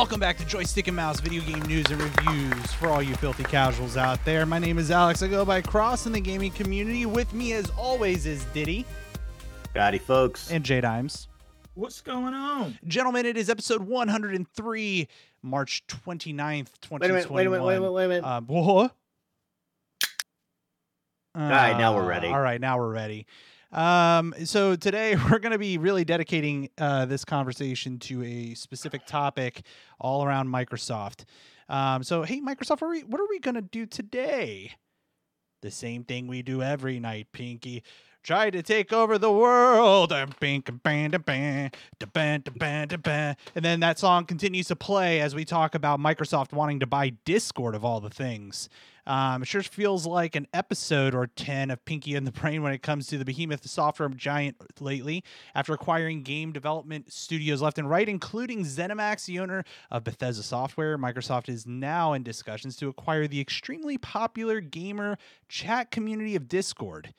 Welcome back to Joystick and Mouse video game news and reviews for all you filthy casuals out there. My name is Alex. I go by Cross in the gaming community. With me, as always, is Diddy Howdy, folks. and J Dimes. What's going on? Gentlemen, it is episode 103, March 29th, 2021. Wait a minute, wait a minute, wait a minute, wait a minute. Um, what? All right, now we're ready. All right, now we're ready. Um, so today we're going to be really dedicating uh, this conversation to a specific topic all around Microsoft. Um, so hey, Microsoft, are we, what are we going to do today? The same thing we do every night, Pinky. Try to take over the world. And then that song continues to play as we talk about Microsoft wanting to buy Discord of all the things. Um, it sure feels like an episode or 10 of Pinky and the Brain when it comes to the behemoth software giant lately. After acquiring game development studios left and right, including ZeniMax, the owner of Bethesda Software, Microsoft is now in discussions to acquire the extremely popular gamer chat community of Discord.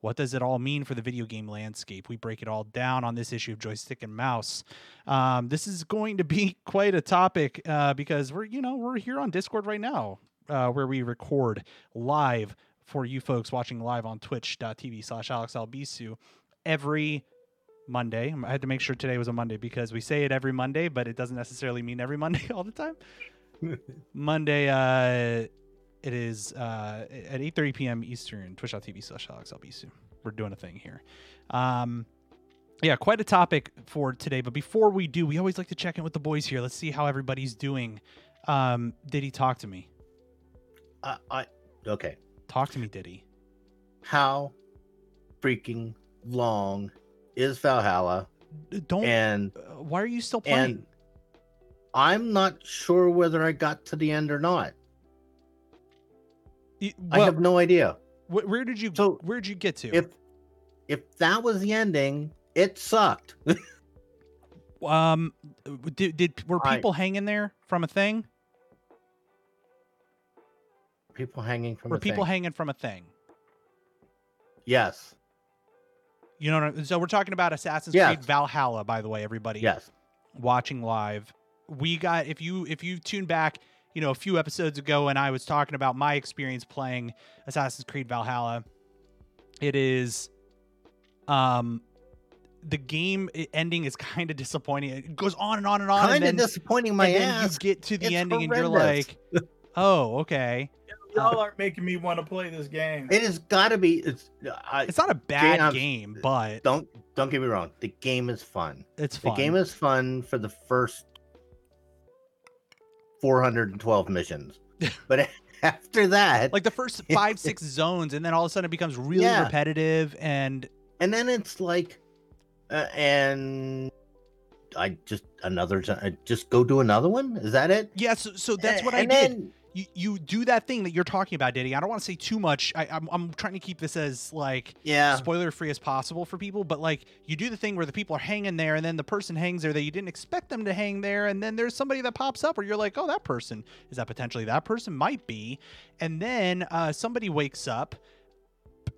What does it all mean for the video game landscape? We break it all down on this issue of Joystick and Mouse. Um, this is going to be quite a topic uh, because we're, you know, we're here on Discord right now, uh, where we record live for you folks watching live on twitch.tv slash Alex alexalbisu every Monday. I had to make sure today was a Monday because we say it every Monday, but it doesn't necessarily mean every Monday all the time. Monday, uh, it is uh, at 8.30 p.m. Eastern, twitch.tv slash Alex alexalbisu. We're doing a thing here. Um, yeah, quite a topic for today. But before we do, we always like to check in with the boys here. Let's see how everybody's doing. Um, did he talk to me? I, I okay. Talk to me, Diddy? How freaking long is Valhalla? Don't. And uh, why are you still playing? and I'm not sure whether I got to the end or not. Y- I well, have no idea. wh- where did you? So, where did you get to? If if that was the ending, it sucked. um, did, did were I- people hanging there from a thing? People hanging from Were a people thing. hanging from a thing? yes. You know, what I- so we're talking about Assassin's Yes. Creed Valhalla, by the way, everybody. Yes. watching live we got if you if you tune back you know a few episodes ago and i was talking about my experience playing assassin's creed valhalla it is um the game ending is kind of disappointing it goes on and on and on Kind of disappointing my and then ass. you get to the It's ending and you're like oh okay Y'all aren't making me want to play this game. It has got to be. It's. I, it's not a bad I'm- game uh, but don't don't get me wrong. The game is fun. it's The game is fun for the first 412 missions, but after that, like the first five six zones and then all of a sudden it becomes really Yeah. repetitive and and then it's like, uh, and I just another time, just go do another one. Is that it? yeah so, so that's eh, what i and did Then, you, you do that thing that you're talking about, Diddy. I don't want to say too much. I, I'm, I'm trying to keep this as like yeah, spoiler free as possible for people, but like you do the thing where the people are hanging there and then the person hangs there that you didn't expect them to hang there, and then there's somebody that pops up where you're like, oh, that person is that potentially that person might be, and then uh, somebody wakes up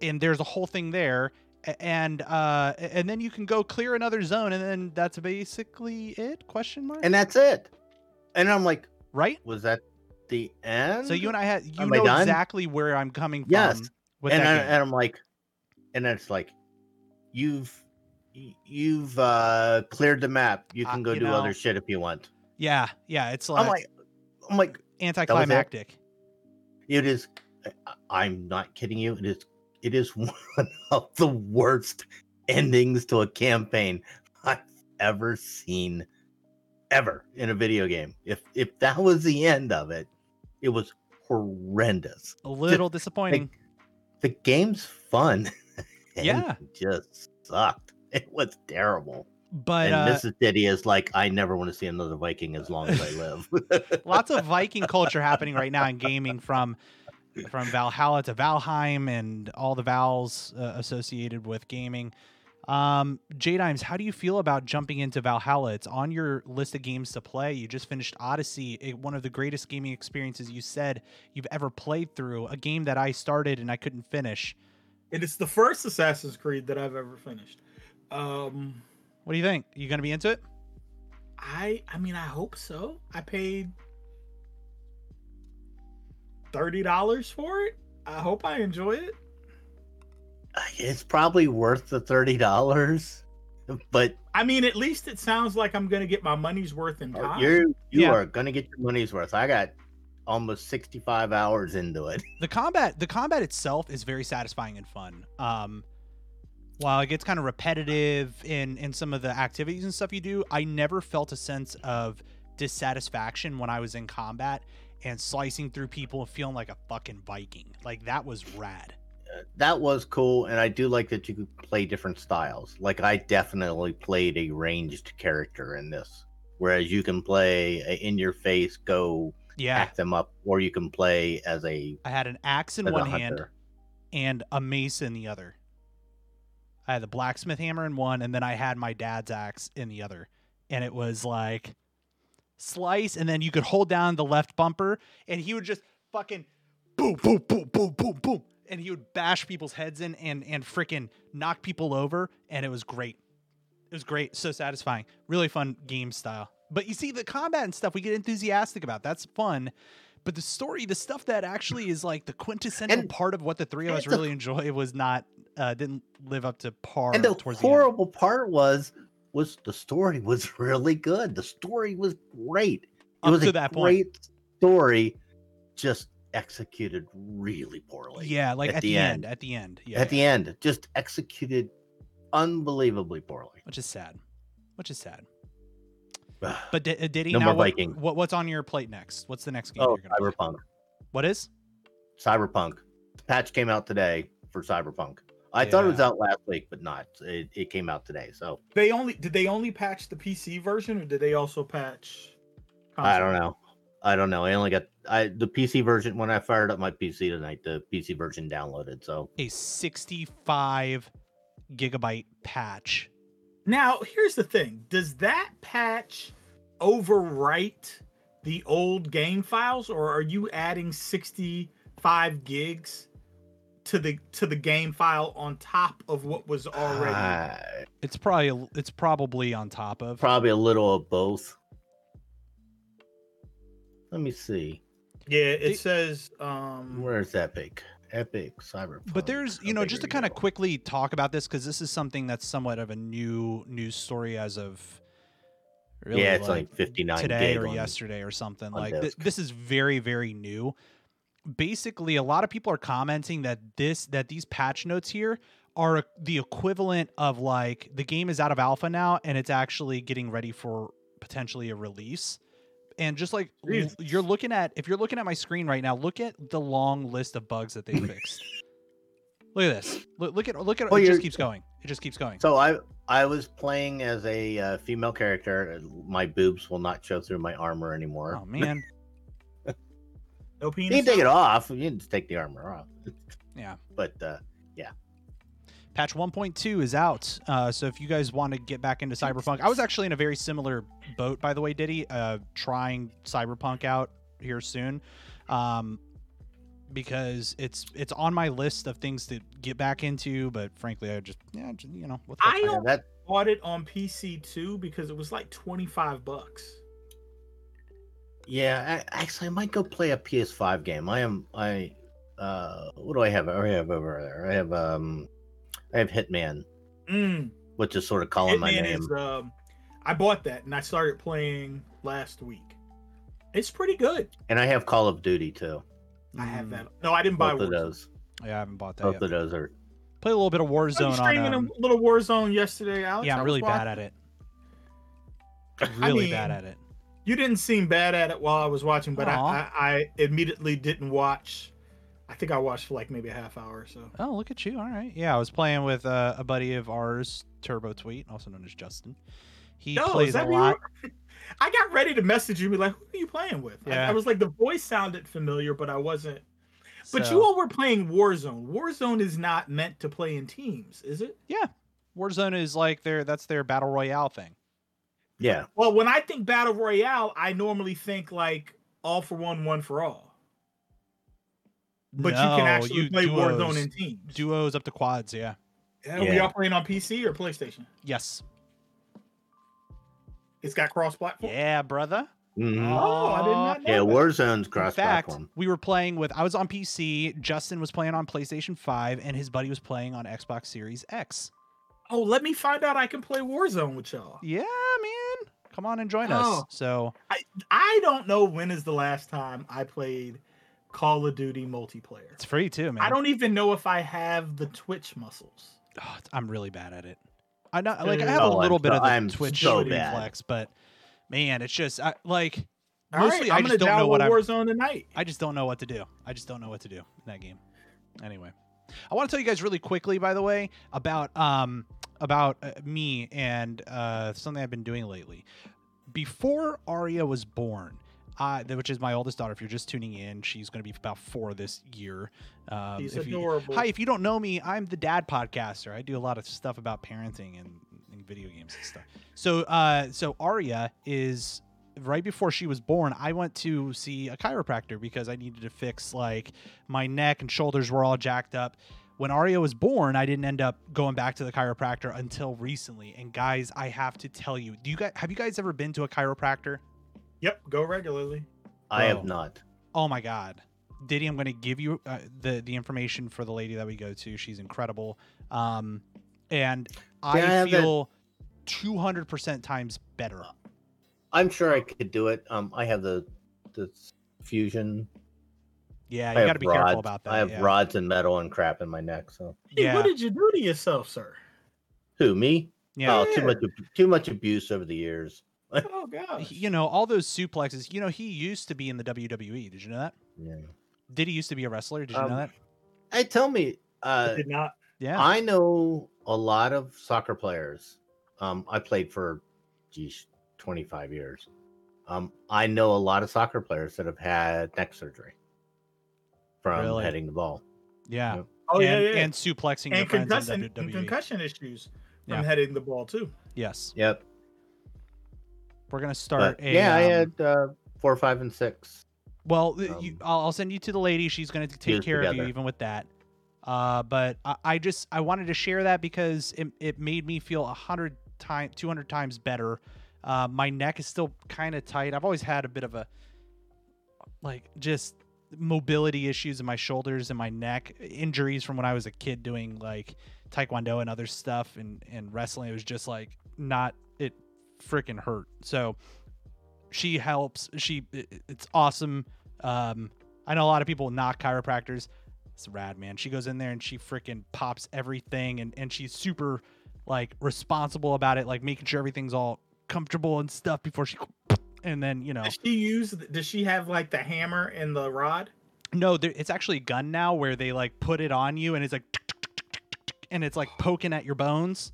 and there's a whole thing there. And uh, and then you can go clear another zone, and then that's basically it? Question mark. and that's it. And I'm like, right. was that the end? So you and I had you Am know exactly where I'm coming from. Yes. With and, I, and I'm like, and then it's like, you've you've uh cleared the map. You Uh, can go you do know, other shit if you want. yeah, yeah, it's like, I'm like, I'm like, anticlimactic. it is. I'm not kidding you. It is. It is one of the worst endings to a campaign I've ever seen, ever in a video game. If if that was the end of it, it was horrendous. A little disappointing. The game's fun. Yeah. just sucked. It was terrible. But and uh, Mrs. Diddy is like, I never want to see another Viking as long as I live. lots of Viking culture happening right now in gaming from from Valhalla to Valheim and all the vowels uh, associated with gaming. Um, J Dimes, how do you feel about jumping into Valhalla? It's on your list of games to play. You just finished Odyssey, it, one of the greatest gaming experiences you said you've ever played through. A game that I started and I couldn't finish. And It is the first Assassin's Creed that I've ever finished. Um, What do you think? you gonna be into it? I I mean I hope so. I paid thirty dollars for it. I hope I enjoy it. It's probably worth the thirty dollars, but I mean, at least it sounds like I'm gonna get my money's worth in time. you you Yeah. are gonna get your money's worth. I got almost sixty five hours into it. the combat the combat itself is very satisfying and fun um while it gets kind of repetitive in in some of the activities and stuff you do i never felt a sense of dissatisfaction when i was in combat and slicing through people and feeling like a fucking viking like that was rad That was cool, and I do like that you could play different styles. Like I definitely played a ranged character in this, whereas you can play a in your face, go yeah. hack them up, or you can play as a, i had an axe in one hand and a mace in the other. I had the blacksmith hammer in one and then i had my dad's axe in the other. And it was like slice and then you could hold down the left bumper and he would just fucking boom boom boom boom boom boom and he would bash people's heads in and and freaking knock people over and it was great. It was great. So satisfying. Really fun game style. But you see the combat and stuff we get enthusiastic about. That's fun. But the story the stuff that actually is like the quintessential And- part of what the three of us really enjoy was not uh didn't live up to par And the towards the horrible part was was the story was really good. The story was great. It Up was to a that point. great story, just executed really poorly. yeah like at, the, end. at the end yeah At the end, just executed unbelievably poorly. which is sad which is sad but did, uh, Diddy, No now more what, Viking. what what's on your plate next what's the next game oh, you're gonna play? Cyberpunk. what is Cyberpunk. The patch came out today for Cyberpunk. I thought it was out last week, but not. It, it came out today. So They only did they only patch the PC version, or did they also patch? I don't know. I don't know. I only got I the PC version when I fired up my PC tonight. The PC version downloaded. So a 65 gigabyte patch Now, here's the thing: Does that patch overwrite the old game files, or are you adding 65 gigs to the to the game file on top of what was already? uh, it's probably it's probably on top of probably a little of both. Let me see. yeah, it the- says. um Where's Epic? Epic Cyberpunk. But there's, you know, just to kind of quickly talk about this because this is something that's somewhat of a new news story as of really yeah, it's like 59 today or on- yesterday or something. Like th- this is very very new. Basically, a lot of people are commenting that this that these patch notes here are the equivalent of like the game is out of alpha now and it's actually getting ready for potentially a release. And just like l- Jesus. you're looking at if you're looking at my screen right now, look at the long list of bugs that they fixed. Look at this. Look, look at look at Oh, it. Just keeps going. It just keeps going. So I I was playing as a uh, female character. My boobs will not show through my armor anymore. Oh man. no you penis. can take it off. You can just take the armor off. Yeah. But uh, Patch 1.2 is out. Uh, so if you guys want to get back into Cyberpunk, I was actually in a very similar boat, by the way, Diddy, uh, trying Cyberpunk out here soon. Um, because it's it's on my list of things to get back into, but frankly, I just yeah, just, you know, what the I fuck. don't- that Bought it on PC too because it was like 25 bucks. yeah, I, actually, I might go play a PS5 game. I am I. Uh, what do I have? I have over there. I have um, I have Hitman, Mm. which is sort of calling my name. is. Um, I bought that and I started playing last week. It's pretty good. And I have Call of Duty too. I have Mm, that. No, I didn't buy Both of those. Yeah, I haven't bought that Both yet. of those are. Play a little bit of Warzone. I was Warzone on. streaming Um, a little Warzone yesterday, Alex. yeah, I I'm really bad at it. I Really bad at it. You didn't seem bad at it while I was watching, but I, I, I immediately didn't watch. I think I watched for like maybe a half hour or so. Oh, look at you. All right. Yeah, I was playing with uh, a buddy of ours, Turbo Tweet, also known as Justin. He No, plays a that who you lot. I got ready to message you, and be like, "Who are you playing with?" I- I, was like, the voice sounded familiar, but I wasn't. But you all were playing Warzone. Warzone is not meant to play in teams, is it? Yeah. Warzone is like their that's their battle royale thing. Yeah, Well, when I think battle royale, I normally think like all for one, one for all. But you can actually you play duos, Warzone in teams. duos up to quads, yeah. Yeah, We Yeah. all playing on PC or PlayStation. Yes. It's got cross platform. Yeah, brother. Mhm. Oh, I did not know. Yeah, that. Warzone's cross platform. we were playing with. I was on PC. Justin was playing on PlayStation Five, and his buddy was playing on Xbox Series X. Oh, let me find out I can play Warzone with y'all. Yeah, man. Come on and join us. Oh. So I don't know when is the last time I played Call of Duty multiplayer. it's free too, man. I don't even know if I have the Twitch muscles. Oh, I'm really bad at it. I know, like I have a Oh, I'm little bit so- of the I'm Twitch so reflex, but man, it's just I, like All mostly right, I I'm just gonna don't know download what I'm. Warzone tonight. I just don't know what to do. I just don't know what to do in that game. Anyway, I want to tell you guys really quickly, by the way, about um about uh, me and uh something I've been doing lately. Before Arya was born, uh, which is my oldest daughter. If you're just tuning in, she's going to be about four this year. Um, He's if you- adorable. Hi, if you don't know me, I'm the dad podcaster. I do a lot of stuff about parenting and, and video games and stuff. So, uh, so Arya is right before she was born. I went to see a chiropractor because I needed to fix like my neck and shoulders were all jacked up. When Aria was born, I didn't end up going back to the chiropractor until recently. And guys, I have to tell you, do you guys have you guys ever been to a chiropractor? Yep, go regularly. I have not. Oh my God, Diddy, I'm going to give you uh, the the information for the lady that we go to. She's incredible, um, and I I feel 200 percent times better. I'm sure I could do it. Um, I have the the fusion. Yeah, you have got to be rods. careful about that. I have yeah. rods and metal and crap in my neck. So Hey, Yeah. what did you do to yourself, sir? who me? Yeah, Oh, too much too much abuse over the years. Oh god. You know all those suplexes. You know he used to be in the WWE. Did you know that? Yeah. Did he used to be a wrestler? Did you Um, know that? Hey, tell me. I Uh, did not. Yeah. I know a lot of soccer players. Um, I played for, geez, 25 years. Um, I know a lot of soccer players that have had neck surgery from Really? heading the ball. yeah. Yep. Oh and, yeah, yeah. and suplexing their and friends concussion, in and concussion issues from Yeah. heading the ball too. Yes. Yep. We're gonna start But a. yeah, I um, had uh, four, five, and six. Well, th- you, Um, I'll, I'll send you to the lady. She's going to take care of you even with that. Uh, but I, I just I wanted to share that because it, it made me feel a hundred times, two hundred times better. Uh, my neck is still kind of tight. I've always had a bit of a like just mobility issues in my shoulders and my neck, injuries from when I was a kid doing like taekwondo and other stuff and and wrestling. It was just like not freaking hurt. So she helps. She it's awesome. Um, I know a lot of people knock chiropractors. It's rad, man. She goes in there and she freaking pops everything, and and she's super like responsible about it, like making sure everything's all comfortable and stuff before she. And then you know, Does she use? Does she have like the hammer and the rod? no, there, it's actually a gun now where they like put it on you, and it's like, and it's like poking at your bones.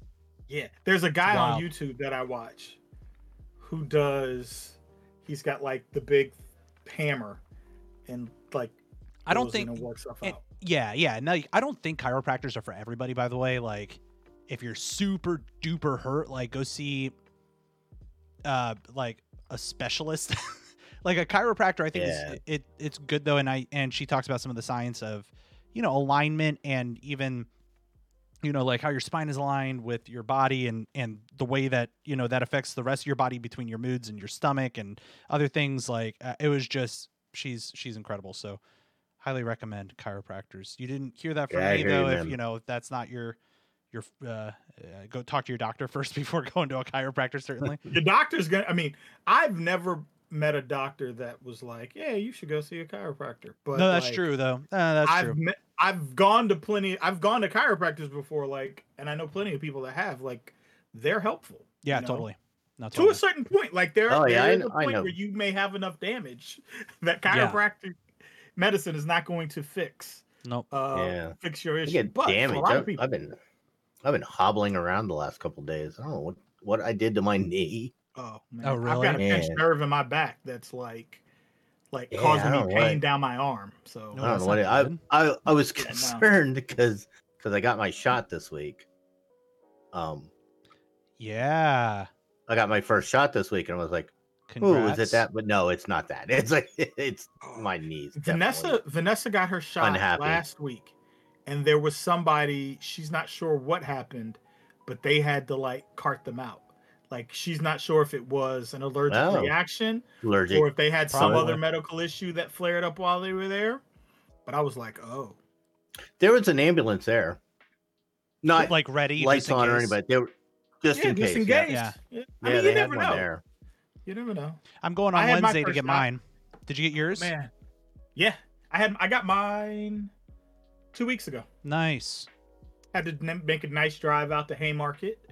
Yeah. There's a guy on. YouTube that I watch who does. He's got like the big hammer, and like. I don't think and works stuff And- out. yeah, yeah. No, I don't think chiropractors are for everybody. By the way, like if you're super duper hurt, like go see, uh, like a specialist, like a chiropractor. I think Yeah. is, it it's good though, and I and she talks about some of the science of, you know, alignment and even, you know, like how your spine is aligned with your body and and the way that you know that affects the rest of your body between your moods and your stomach and other things. Like uh, it was just she's she's incredible. So highly recommend chiropractors. You didn't hear that from Yeah, me hear you, though. if you know if that's not your your uh, uh, go talk to your doctor first before going to a chiropractor. Certainly. The doctor's gonna. I mean, I've never met a doctor that was like, "Yeah, you should go see a chiropractor." But no, that's like, true though. Uh, that's I've true. met, I've gone to plenty. I've gone to chiropractors before, like, and I know plenty of people that have. Like, they're helpful. Yeah, you know? totally. No, To a certain point, like there, Oh, yeah, there I is kn- a I point know. where you may have enough damage that Yeah. chiropractic medicine is not going to fix. nope. Uh, Yeah. fix your I issue. get But for a damaged. lot of I've, people, I've been, I've been hobbling around the last couple days. I don't know what what I did to my knee. Oh man, Oh, I've got a pinched Yeah. nerve in my back that's like, like Yeah, causing me don't know pain what- down my arm. So No, I don't that's know what not it, I, good. I I was Yeah, no. concerned because because I got my shot this week. Um, Yeah. I got my first shot this week, and I was like, "Ooh, Congrats. is it that?" But no, it's not that. It's like it's my knees. Vanessa. Vanessa got her shot Unhappy. last week, and there was somebody she's not sure what happened, but they had to like cart them out. Like she's not sure if it was an allergic Oh. reaction Allergic. or if they had some Probably. other medical issue that flared up while they were there. But I was like, oh, There was an ambulance there. Not like ready, lights on or case. anything, but they were just yeah, in case. disengaged. Yeah, Yeah. Yeah. yeah I mean, they you had never one know. there. You never know. I'm going on Wednesday to get shot. mine. Did you get yours? Man, yeah, I had I got mine two weeks ago. Nice. Had to make a nice drive out to Haymarket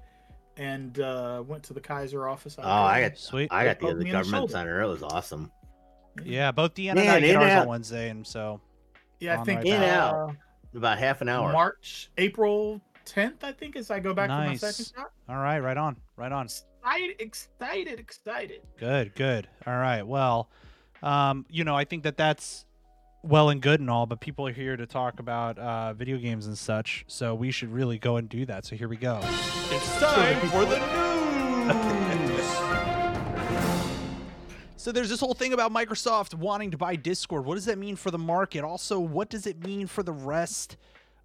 and uh, went to the Kaiser office. out Oh, I got Sweet. I got the, the me in the government center. It was awesome. Yeah, both Deanna and Man, I get ours and on. Wednesday, and so yeah, I think right In and out. uh, About half an hour. March, April 10th, I think, as I go back Nice. for my second shot. all right, right on, right on. Excited, excited, excited. Good, good. All right. Well, um, you know, I think that that's well and good and all, but people are here to talk about uh, video games and such, so we should really go and do that. So here we go. It's time for the news. So there's this whole thing about Microsoft wanting to buy Discord. What does that mean for the market? Also, what does it mean for the rest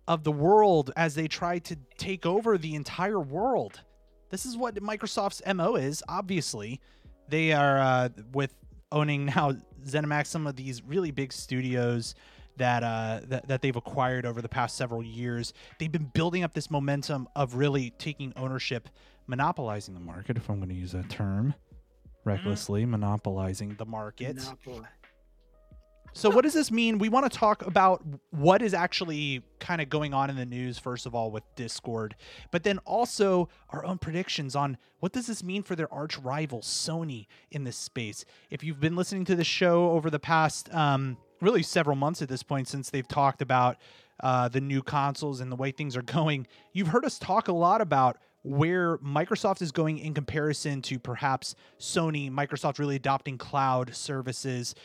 of the world as they try to take over the entire world? This is what Microsoft's MO is, obviously. They are uh, with owning now ZeniMax, some of these really big studios that, uh, that that they've acquired over the past several years. They've been building up this momentum of really taking ownership, monopolizing the market, if I'm going to use that term, recklessly monopolizing the market. Monopoly. So, what does this mean? We want to talk about what is actually kind of going on in the news, first of all, with Discord, but then also our own predictions on what does this mean for their arch rival, Sony, in this space. If you've been listening to the show over the past, um, really several months at this point, since they've talked about uh, the new consoles and the way things are going, you've heard us talk a lot about where Microsoft is going in comparison to perhaps Sony, Microsoft really adopting cloud services,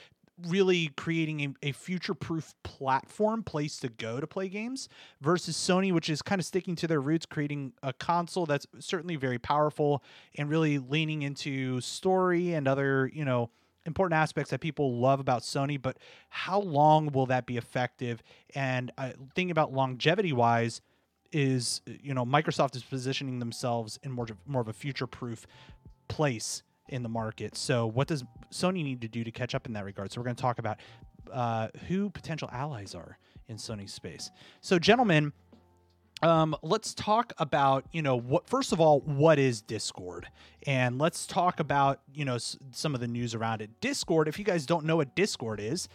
really creating a, a future proof platform place to go to play games versus Sony, which is kind of sticking to their roots, creating a console that's certainly very powerful and really leaning into story and other, you know, important aspects that people love about Sony. But how long will that be effective? And uh, thinking about longevity wise, is you know Microsoft is positioning themselves in more more of a future proof place in the market. So what does Sony need to do to catch up in that regard? So we're going to talk about uh, who potential allies are in Sony's space. So gentlemen, um, let's talk about you know what first of all what is Discord, and let's talk about you know s- some of the news around it. Discord, if you guys don't know what Discord is.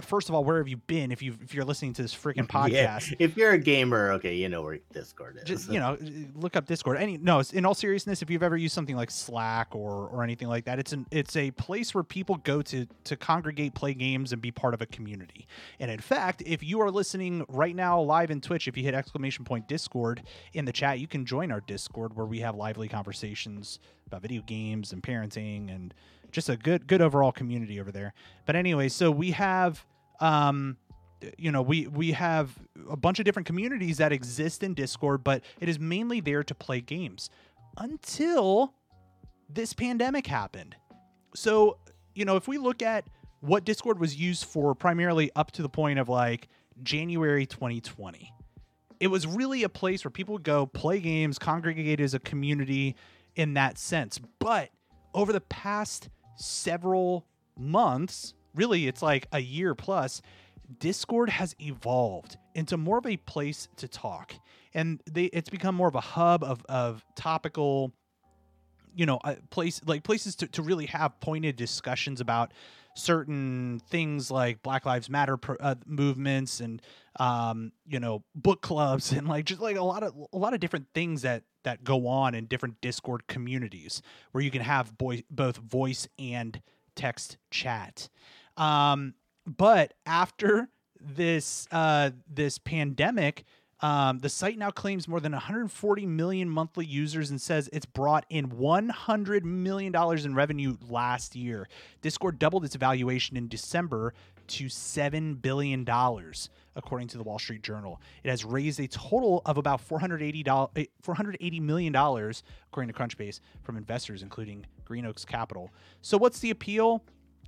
First of all, where have you been? If you if you're listening to this freaking Yeah, podcast, If you're a gamer, okay, you know where Discord is. just you know look up discord any no in all seriousness if you've ever used something like slack or or anything like that it's an it's a place where people go to to congregate play games and be part of a community and in fact if you are listening right now live in twitch if you hit exclamation point discord in the chat you can join our discord where we have lively conversations about video games and parenting and just a good good overall community over there. But anyway so we have um you know we we have a bunch of different communities that exist in discord but it is mainly there to play games until this pandemic happened. So you know if we look at what discord was used for primarily up to the point of like january 2020 it was really a place where people would go play games congregate as a community in that sense. But over the past several months really it's like a year plus Discord has evolved into more of a place to talk, and they it's become more of a hub of of topical, you know, uh, place like places to, to really have pointed discussions about certain things like Black Lives Matter uh, movements and um, you know book clubs and like just like a lot of a lot of different things that that go on in different Discord communities where you can have both voice and text chat. Um, but after this uh, this pandemic, um, the site now claims more than 140 million monthly users and says it's brought in 100 million dollars in revenue last year. Discord doubled its valuation in December to seven billion dollars, according to the Wall Street Journal. It has raised a total of about 480 dollars, 480 million dollars, according to Crunchbase, from investors, including Greenoaks Capital. So, what's the appeal?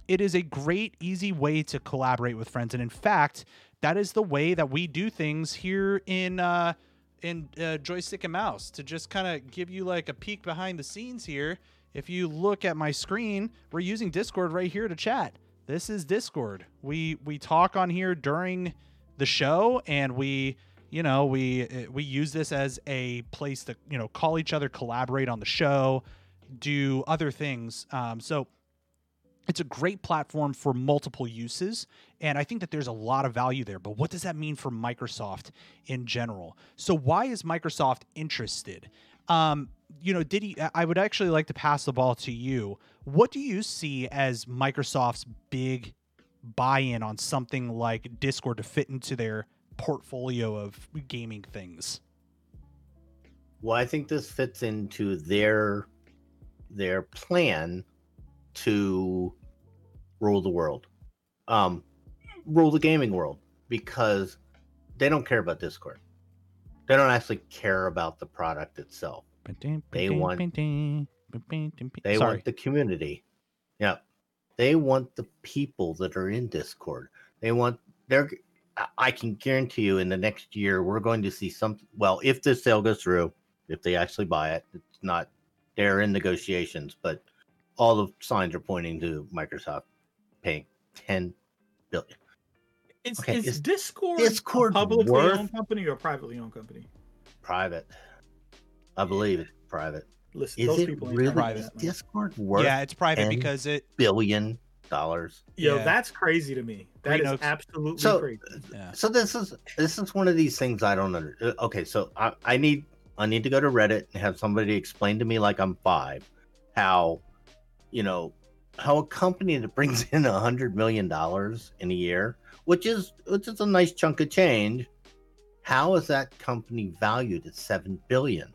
it is a great, easy way to collaborate with friends. And in fact, that is the way that we do things here in uh, in uh, joystick and mouse to just kind of give you like a peek behind the scenes here. If you look at my screen, we're using Discord right here to chat. This is Discord. We we talk on here during the show, and we you know we uh, we use this as a place to you know call each other, collaborate on the show, do other things. Um, so it's a great platform for multiple uses and i think that there's a lot of value there but what does that mean for microsoft in general so why is microsoft interested um, you know Diddy i would actually like to pass the ball to you what do you see as microsoft's big buy-in on something like discord to fit into their portfolio of gaming things Well, I think this fits into their their plan to rule the world, um, rule the gaming world because they don't care about Discord. They don't actually care about the product itself. They want- They Sorry. want the community. Yeah. They want the people that are in Discord. They want they're I- can guarantee you in the next year we're going to see some well, if this sale goes through, if they actually buy it, it's not they're in negotiations, but all the signs are pointing to Microsoft paying 10 billion. Is, Okay, is is Discord, Discord publicly worth- owned company or privately owned company? Private. I believe it's private. Listen, Is those it people really private. is. Discord worth yeah it's private because it billion dollars? Yo, Yeah. that's crazy to me. That is Greenoaks. absolutely So- crazy. yeah So this is this is one of these things I don't under. uh, Okay, so I, I need I need to go to Reddit and have somebody explain to me like I'm five how you know how a company that brings in a hundred million dollars in a year, which is which is a nice chunk of change, how is that company valued at seven billion?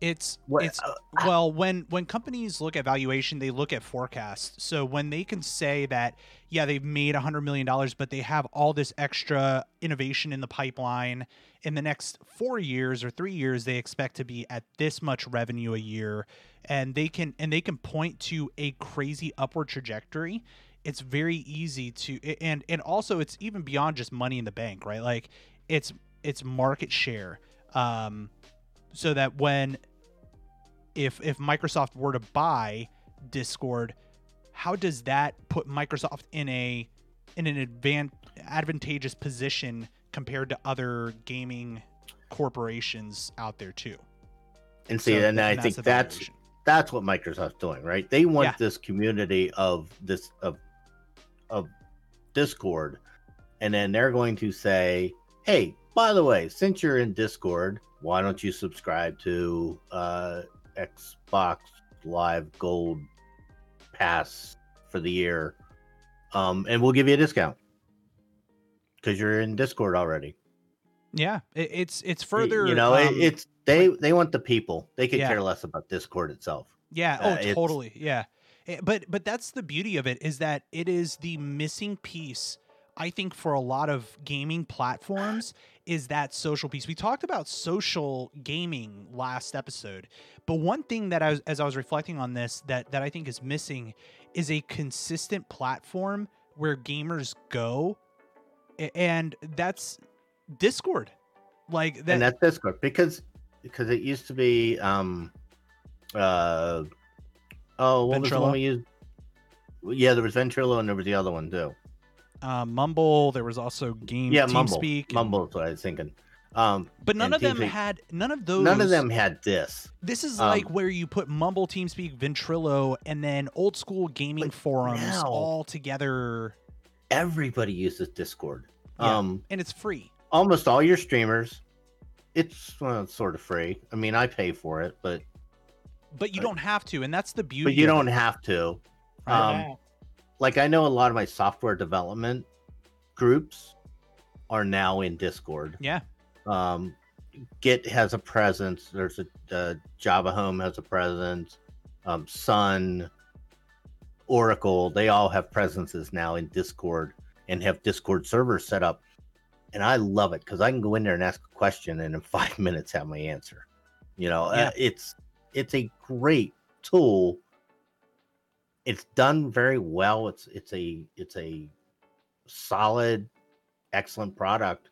It's What? it's uh, well when when companies look at valuation they look at forecasts. so when they can say that yeah they've made a hundred million dollars but they have all this extra innovation in the pipeline in the next four years or three years they expect to be at this much revenue a year and they can and they can point to a crazy upward trajectory it's very easy to and and also it's even beyond just money in the bank right like it's it's market share um so that when if if Microsoft were to buy Discord, how does that put Microsoft in a in an advan- advantageous position compared to other gaming corporations out there too? and see, So- and I that's think that's that's what Microsoft's doing, right? They want Yeah. this community of this of of Discord, and then they're going to say, "Hey, by the way, since you're in Discord, why don't you subscribe to uh, Xbox Live Gold Pass for the year, um, and we'll give you a discount because you're in Discord already." yeah, it, it's it's further. you know, it, um, it's they they want the people. They could Yeah. care less about Discord itself. Yeah. Uh, Oh, totally. Yeah. Eh, But but that's the beauty of it is that it is the missing piece. I think for a lot of gaming platforms is that social piece. We talked about social gaming last episode, but one thing that I was as I was reflecting on this that that I think is missing is a consistent platform where gamers go, and that's Discord. Like that. and that's Discord because because it used to be um uh oh what was the one we used? Yeah, there was Ventrilo and there was the other one too. Uh, Mumble. There was also Game Yeah, Mumble. TeamSpeak. and- Mumble is what I was thinking. Um, But none of them TeamSpeak. had none of those. none of them had this. This is um, like where you put Mumble, TeamSpeak, Ventrilo, and then old school gaming forums now- all together, Everybody uses Discord. Yeah. Um, and it's free. almost all your streamers. It's well, it's sort of free. I mean, I pay for it, but But you Right. don't have to, and that's the beauty. but you of don't it. have to. Um, like I know a lot of my software development groups are now in Discord. Yeah. Um, Git has a presence. There's a uh, Java Home has a presence. Um, Sun, Oracle, they all have presences now in Discord and have Discord servers set up. And I love it because I can go in there and ask a question and in five minutes have my answer. You know, Yeah. uh, it's it's a great tool. It's done very well. It's it's a it's a solid, excellent product.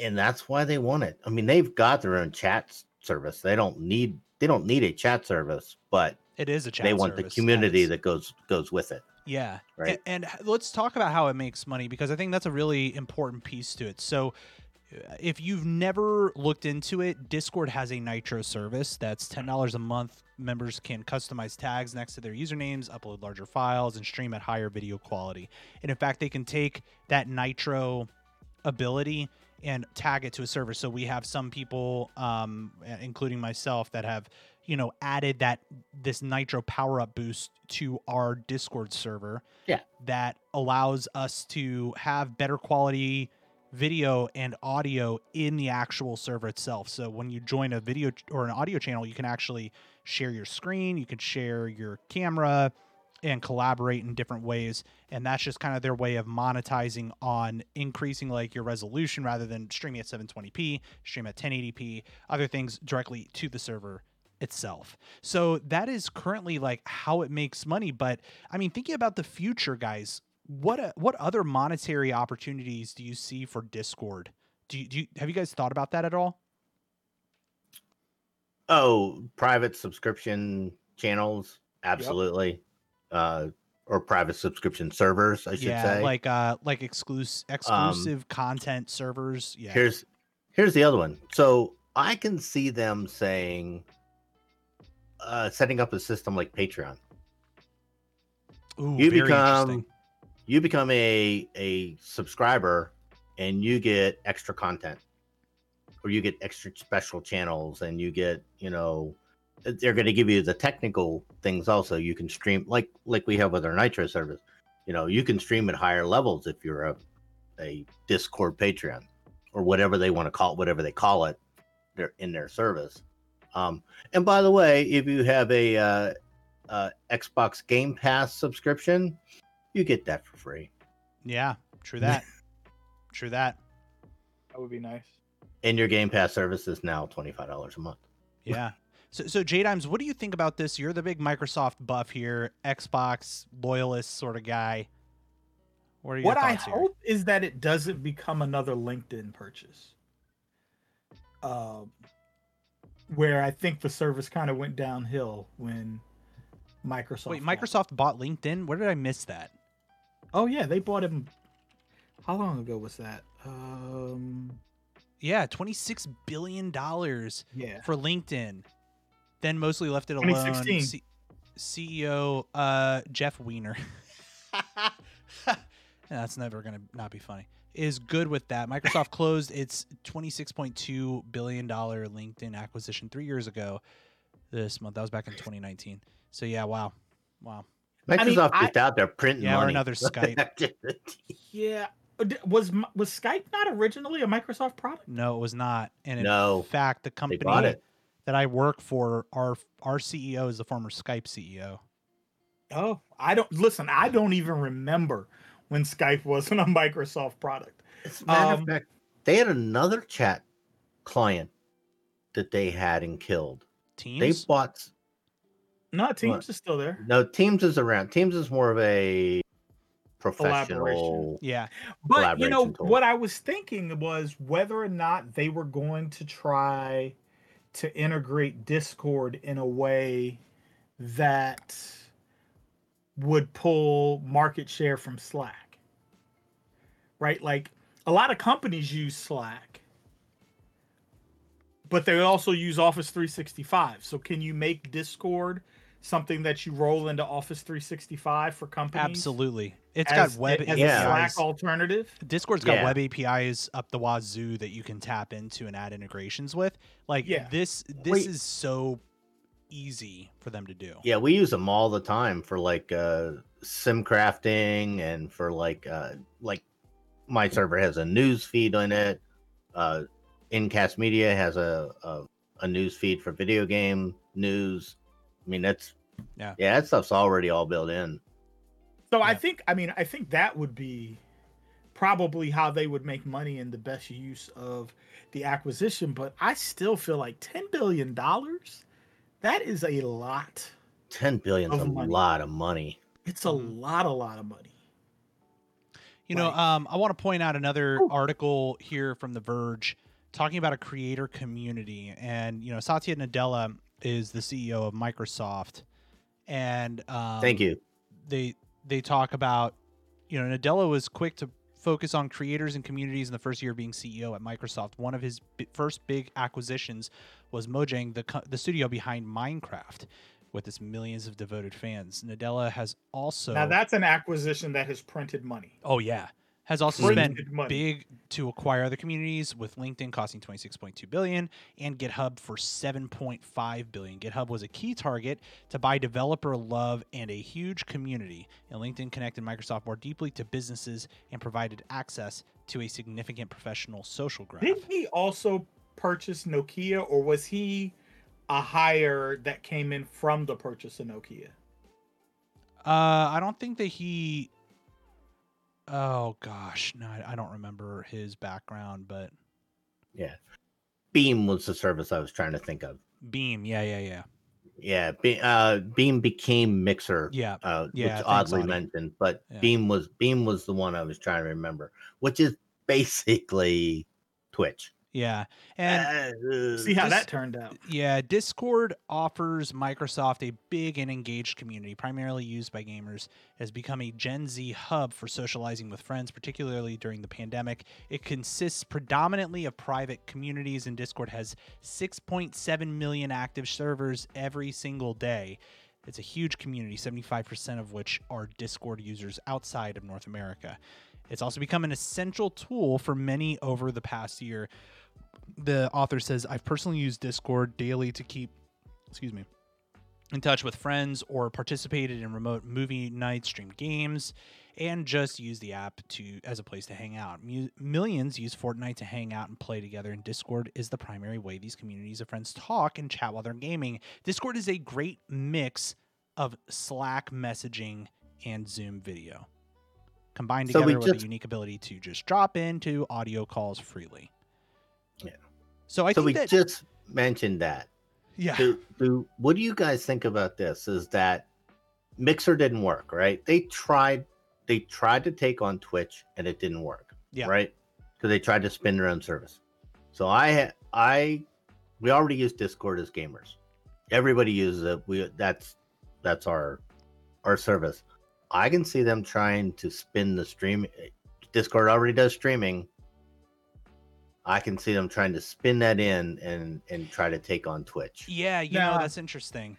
And that's why they want it. I mean, they've got their own chat service. They don't need they don't need a chat service, but It is a chat they want the community that goes goes with it. Yeah. Right. And, h- let's talk about how it makes money because I think that's a really important piece to it. So, if you've never looked into it, Discord has a Nitro service that's $10 a month. Members can customize tags next to their usernames, upload larger files, and stream at higher video quality. And in fact, they can take that Nitro ability and tag it to a server. So we have some people, um, including myself, that have you know added that this Nitro power up boost to our Discord server. Yeah. that allows us to have better quality video and audio in the actual server itself. So when you join a video or an audio channel, you can actually share your screen, you can share your camera and collaborate in different ways. And that's just kind of their way of monetizing on increasing like your resolution rather than streaming at 720p stream at 1080p other things directly to the server itself. So that is currently like how it makes money. But i mean thinking about the future guys what uh, what other monetary opportunities do you see for discord do you, do you have you guys thought about that at all Oh, private subscription channels, absolutely. Uh, or private subscription servers, I should yeah say. Um, like uh like exclusive exclusive content servers yeah Here's here's the other one. So I can see them saying, uh, setting up a system like Patreon. Ooh, you very become interesting. You become a a subscriber and you get extra content. Or you get extra special channels and you get you know they're going to give you the technical things also. You can stream like like we have with our nitro service. You know you can stream at higher levels if you're a a discord patreon or whatever they want to call it whatever they call it they're in their service. Um and by the way if you have a uh, uh xbox game pass subscription you get that for free Yeah, true that. true that. That would be nice. and your game pass service is now $25 a month Yeah. So, so J Dimes, what do you think about this? You're the big Microsoft buff here, Xbox loyalist sort of guy. What are your What I here? hope is that it doesn't become another LinkedIn purchase. Um, where I think the service kind of went downhill when Microsoft. Wait, bought. Microsoft bought LinkedIn. Where did I miss that? Oh yeah, they bought him. How long ago was that? Um, Yeah, twenty six billion dollars yeah. for LinkedIn. Then mostly left it alone. 2016. C- CEO uh, Jeff Weiner. That's never gonna not be funny. Is good with that. Microsoft closed its twenty six point two billion dollar LinkedIn acquisition three years ago. This month that was back in twenty nineteen. So yeah, wow, wow. I mean, microsoft I- is out there printing Yeah, or another Skype. Yeah. Uh, Was was Skype not originally a Microsoft product? No, it was not. And in No, fact, the company it that I work for, our our CEO is the former Skype CEO. Oh, I don't listen. I don't even remember when Skype wasn't a Microsoft product. As a matter Um, of fact, they had another chat client that they had and killed. Teams. They bought No, Teams What? is still there. no Teams is around. Teams is more of a professional. Yeah. But you know tool. what I was thinking was whether or not they were going to try to integrate Discord in a way that would pull market share from Slack. Right? Like a lot of companies use Slack, but they also use Office 365. So can you make Discord something that you roll into Office 365 for companies? Absolutely. It's As, got web as Yeah. a Slack alternative. Discord's got Yeah. web APIs up the wazoo that you can tap into and add integrations with. Like Yeah. this this Wait. is so easy for them to do. Yeah, we use them all the time for like uh sim crafting and for like uh like my server has a news feed on it. Uh Incast Media has a a, a news feed for video game news. I mean that's Yeah. yeah, that stuff's already all built in. So I think, I mean, I think that would be probably how they would make money and the best use of the acquisition. But I still feel like ten billion dollars, that is a lot. Ten billion's Of a money. lot of money. It's a Mhm. lot, a lot of money. You know, um, I want to point out another Ooh. article here from The Verge talking about a creator community, and you know, Satya Nadella is the CEO of Microsoft, and um, Thank you. They they talk about, you know, Nadella was quick to focus on creators and communities in the first year of being CEO at Microsoft. One of his bi- first big acquisitions was Mojang, the co- the studio behind Minecraft. With its millions of devoted fans, Nadella has also now that's an acquisition that has printed money. Oh yeah, has also spent money. big to acquire other communities, with LinkedIn costing 26.2 billion and GitHub for 7.5 billion. GitHub was a key target to buy developer love and a huge community, and LinkedIn connected Microsoft more deeply to businesses and provided access to a significant professional social graph. Didn't he also purchase Nokia, or was he a hire that came in from the purchase of Nokia? Uh, I don't think that he. Oh gosh, no, I I don't remember his background, but Yeah. Beam was the service I was trying to think of. Beam, yeah, yeah, yeah, Yeah. Be, uh, Beam became Mixer. yeah. uh, Yeah, which oddly mentioned, but Yeah. Beam was Beam was the one I was trying to remember, which is basically Twitch. Yeah, and Uh, See how that turned out. yeah, Discord offers Microsoft a big and engaged community, primarily used by gamers. It has become a Gen Z hub for socializing with friends, particularly during the pandemic. It consists predominantly of private communities, and Discord has 6.7 million active servers every single day. It's a huge community, 75% of which are Discord users outside of North America. It's also become an essential tool for many over the past year. The author says, I've personally used Discord daily to keep, excuse me, in touch with friends or participated in remote movie nights, streamed games, and just use the app to as a place to hang out. Mu- millions use Fortnite to hang out and play together, and Discord is the primary way these communities of friends talk and chat while they're gaming. Discord is a great mix of Slack messaging and Zoom video, combined So together with just- a unique ability to just drop into audio calls freely. Yeah. So I so think we that just mentioned that. yeah. Do, do what do you guys think about this? Is that Mixer didn't work, right? They tried they tried to take on Twitch and it didn't work. Yeah. Right? Because they tried to spin their own service. So I I we already use Discord as gamers. Everybody uses it. We that's that's our our service. I can see them trying to spin the stream. Discord already does streaming. I can see them trying to spin that in and and try to take on Twitch. Yeah, you Now- know that's interesting.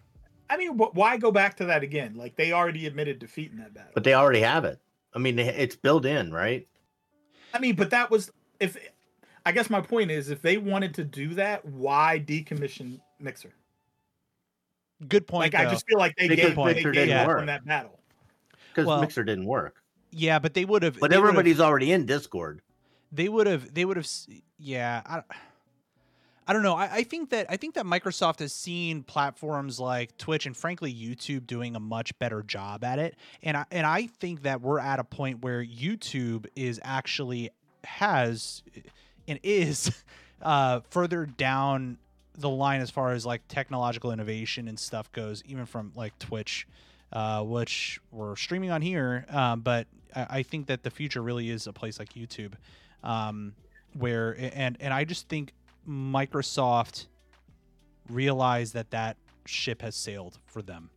I mean, wh- why go back to that again? Like they already admitted defeat in that battle. But they already have it. I mean, it's built in, right? I mean, but that was if. I guess my point is, if they wanted to do that, why decommission Mixer? Good point. Like I just feel like they Because gave, they Mixer gave didn't up work. from that battle. Because Well- Mixer didn't work. yeah, but they would have. But they would've- everybody's already in Discord. They would have. They would have. Yeah. I, I don't know. I, I think that I think that Microsoft has seen platforms like Twitch and frankly YouTube doing a much better job at it, and I and I think that we're at a point where YouTube is actually has and is uh, further down the line as far as like technological innovation and stuff goes, even from like Twitch, uh, which we're streaming on here. Um, but I, I think that the future really is a place like YouTube, um, where and and I just think Microsoft realized that that ship has sailed for them.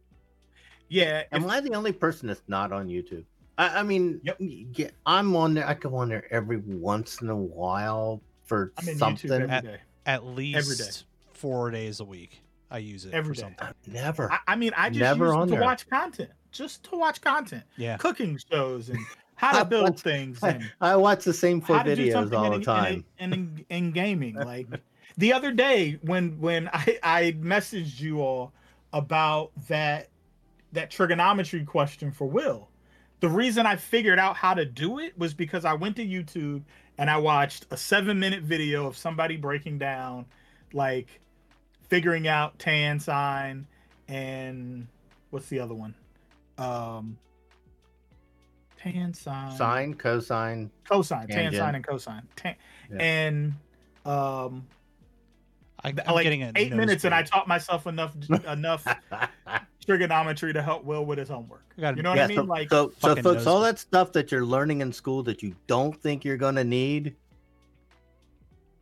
Yeah, Am if- I the only person that's not on YouTube? I, I mean, Yep. yeah, I'm on there. I go on there every once in a while for I'm in something. Every At- day. At least day. four days a week, I use it Every for day. something. Uh, Never. I, I mean, I just Never use it on to there. watch content, just to watch content, Yeah. cooking shows, and how to build watch- things, I, and I watch the same four how to do videos all in, the time. in, in, in gaming. Like the other day when when I I messaged you all about that that trigonometry question for Will. The reason I figured out how to do it was because I went to YouTube and I watched a seven minute video of somebody breaking down like figuring out tan sine and what's the other one? Um tan sine Sine, cosine. cosine, tan Tangent. sine and cosine. Tan, Yeah. And um I, i'm like getting eight minutes and I taught myself enough enough trigonometry to help Will with his homework. I got- You know what yeah, I mean? so, like so, so fucking folks, all that stuff that you're learning in school that you don't think you're gonna need,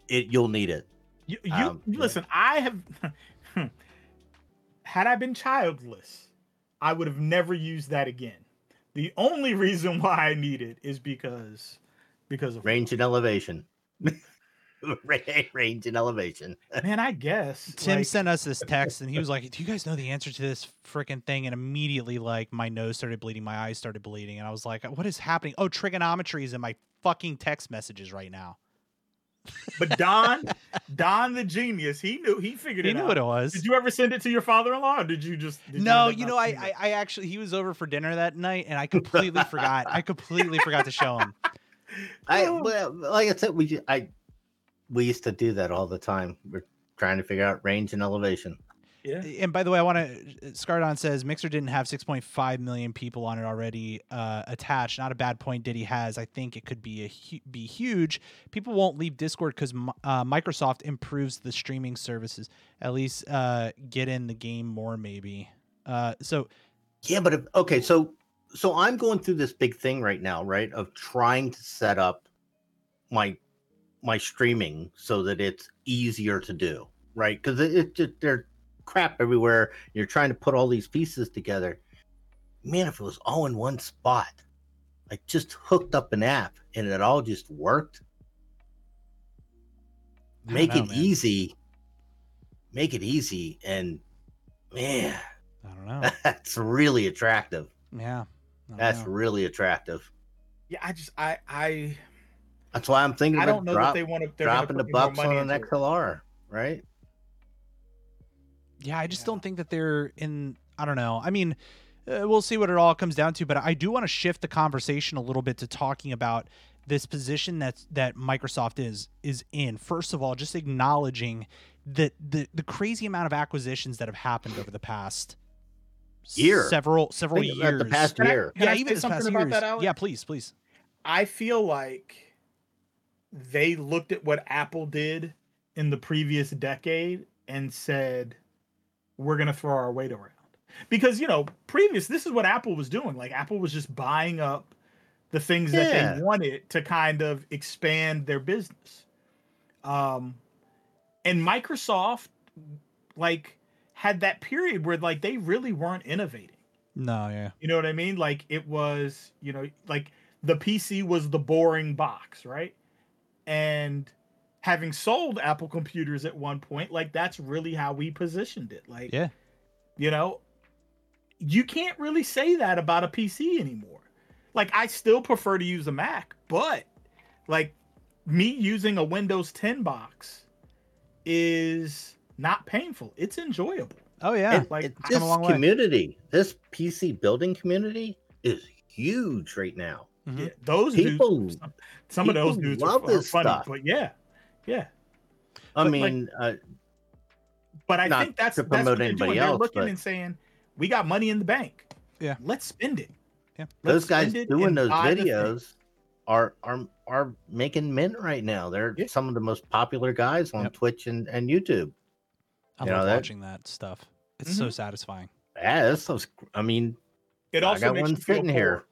it you'll need it. you, you um, yeah. listen, I have had I been childless, I would have never used that again. The only reason why I need it is because because of Range and elevation. Range and elevation. man, I guess. Tim like, sent us this text and he was like, Do you guys know the answer to this freaking thing? And immediately, like, my nose started bleeding, my eyes started bleeding. And I was like, What is happening? Oh, trigonometry is in my fucking text messages right now. But Don, Don the genius, he knew he figured He it knew out. what it was. Did you ever send it to your father-in-law, or did you just? did no, end up you know, I, I? I actually he was over for dinner that night and I completely forgot. I completely forgot to show him. I Oh. well, like I said, we I we used to do that all the time. We're trying to figure out range and elevation. Yeah. And by the way, I want to. Scardon says Mixer didn't have 6.5 million people on it already uh, attached. Not a bad point. Diddy has. I think it could be a hu- be huge. People won't leave Discord because uh, Microsoft improves the streaming services. At least uh, get in the game more, maybe. Uh, so Yeah, but if, okay, so so I'm going through this big thing right now, right? Of trying to set up my my streaming so that it's easier to do, right? Because it, it just there's crap everywhere. You're trying to put all these pieces together. Man, if it was all in one spot, like just hooked up an app and it all just worked. Make know, it man. easy. Make it easy, and man, I don't know. that's really attractive. Yeah, That's know. really attractive. Yeah, I just I I That's why I'm thinking I don't know drop, that they want to dropping the bucks on an XLR, right? Yeah, I just Yeah. don't think that they're in. I don't know. I mean, uh, we'll see what it all comes down to. But I do want to shift the conversation a little bit to talking about this position that that Microsoft is is in. First of all, just acknowledging that the the crazy amount of acquisitions that have happened over the past Year. several several Think about years. the past Can I- year. Can yeah, I even this something past about years. that, Alex? Yeah, please, please. I feel like they looked at what Apple did in the previous decade and said, we're going to throw our weight around. Because, you know, previous, this is what Apple was doing. Like, Apple was just buying up the things that they wanted to kind of expand their business. Um, and Microsoft, like, had that period where, like, they really weren't innovating. No, yeah, You know what I mean? Like it was, you know, like the PC was the boring box, right? And having sold Apple computers at one point, like that's really how we positioned it. Like, Yeah. you know, you can't really say that about a PC anymore. Like, I still prefer to use a Mac, but like me using a Windows 10 box is not painful. It's enjoyable. oh yeah. And, like, and I've this come a long way. community, this PC building community, is huge right now. Mhm. Yeah, those People- dudes, some, some of those dudes love are, are this funny, stuff. but yeah, yeah. I But, like, mean, uh, But I Not think that's to that's what promote they're anybody doing. They're looking but- and saying, "We got money in the bank. Yeah. let's spend it." Yeah. Let's those guys doing those buy the thing." videos are are are making mint right now. They're Yeah. some of the most popular guys on Yep. Twitch and, and YouTube. I you love know, watching that stuff. It's so Mhm. satisfying. Yeah, that's those, I mean, It I also got makes one you feel sitting poor. here.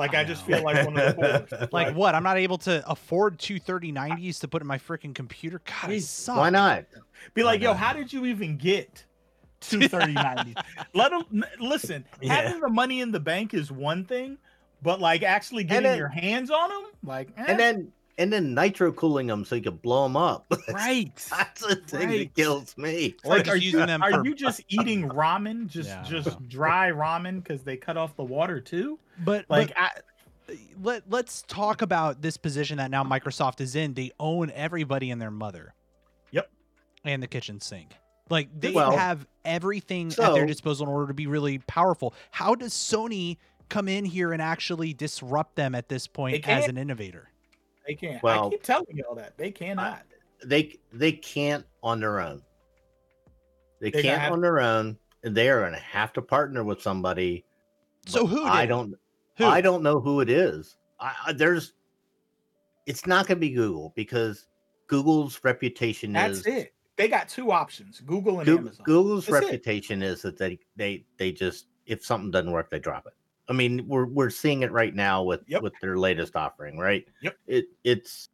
Like I I, just feel like one of the poorest. Like what? I'm not able to afford two 3090s to put in my freaking computer. God, I Jeez, suck. Why not? be like, I yo, know. how did you even get two 3090s? Let them listen. Yeah. Having the money in the bank is one thing, but like actually getting then- your hands on them, like, eh, And then and then nitro cooling them so you can blow them up. right. That's the thing Right. that kills me. Or Like, are using you, them are for- you just eating ramen, just Yeah, just dry ramen because they cut off the water too? But Like, I, let let's talk about this position that now Microsoft is in. They own everybody and their mother. Yep. And the kitchen sink. Like they Well, have everything at their disposal in order to be really powerful. How does Sony come in here and actually disrupt them at this point as an innovator? They can't. I keep telling you all that they cannot. They they can't on their own. They, They can't have- on their own. and They are going to have to partner with somebody. So but who I don't. Who? I don't know who it is. I, I there's. It's not going to be Google because Google's reputation That's is it. they got two options: Google and Goo- Amazon. Google's That's reputation is that they they they just if something doesn't work, they drop it. I mean, we're we're seeing it right now with Yep. with their latest offering, right? Yep. It it's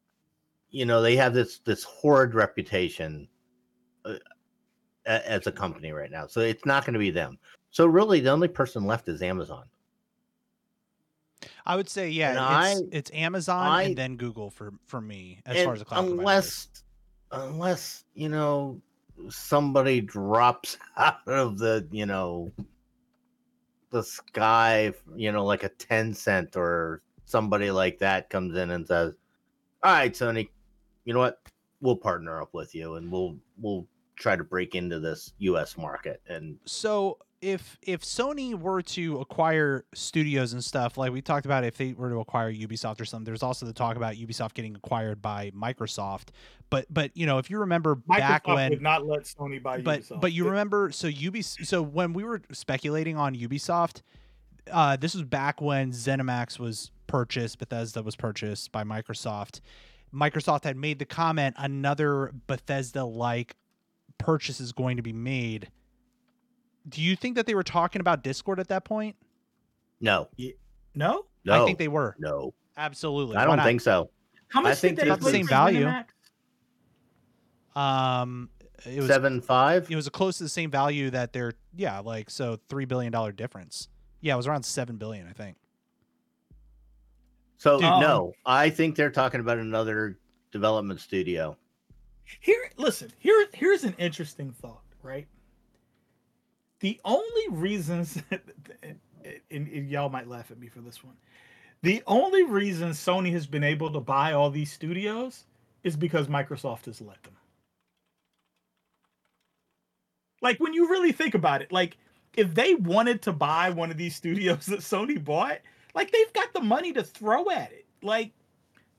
you know they have this this horrid reputation uh, as a company right now, so it's not going to be them. So really, the only person left is Amazon. I would say yeah, And it's, it's Amazon I- and then Google for for me as far as the cloud provider unless unless you know somebody drops out of the you know the sky you know like a Tencent or somebody like that comes in and says all right sony you know what? We'll partner up with you and we'll we'll try to break into this us market and so if if Sony were to acquire studios and stuff like we talked about if they were to acquire Ubisoft or something there's also the talk about Ubisoft getting acquired by Microsoft. But but you know if you remember Microsoft back when would not let Sony buy but Ubisoft. but you remember so Ubis so when we were speculating on Ubisoft uh this was back when ZeniMax was purchased Bethesda was purchased by Microsoft. Microsoft had made the comment another Bethesda like purchase is going to be made do you think that they were talking about Discord at that point no no. no I think they were no absolutely i don't think so How much think did they about the pay same value. Um it was seven five it was close to the same value that they're yeah like so 3 billion dollar difference yeah it was around 7 billion I think so Dude, um, no i think they're talking about another development studio Here, listen. Here, here's an interesting thought. Right. The only reasons, and, y'all might laugh at me for this one. The only reason Sony has been able to buy all these studios is because Microsoft has let them. Like when you really think about it, like if they wanted to buy one of these studios that Sony bought, like they've got the money to throw at it. Like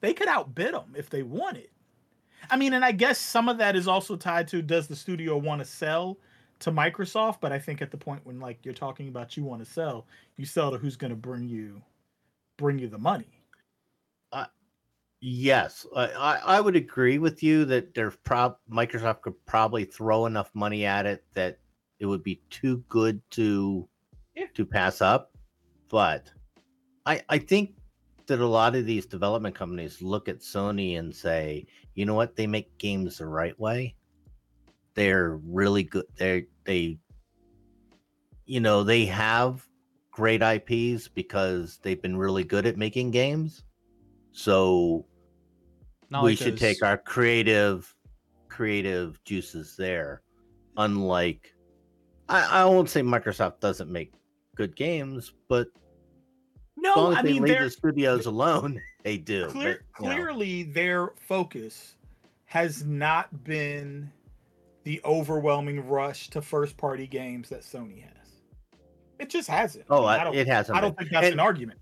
they could outbid them if they wanted. I mean, and I guess some of that is also tied to does the studio want to sell to Microsoft? But I think at the point when like you're talking about you want to sell, you sell to who's going to bring you bring you the money. Yes, I, I I would agree with you that there's prob Microsoft could probably throw enough money at it that it would be too good to Yeah. to pass up. But I I think that a lot of these development companies look at Sony and say, you know what, they make games the right way. They're really good. They they you know they have great IPs because they've been really good at making games. So Not we like should those- take our creative creative juices there. Unlike I, I won't say Microsoft doesn't make good games, but as No, long as I they mean leave the studios alone, they do. clear, but, you know. clearly their focus has not been the overwhelming rush to first party games that Sony has. It just hasn't. Oh, I, mean, I- don't, it hasn't I don't think that's And- an argument.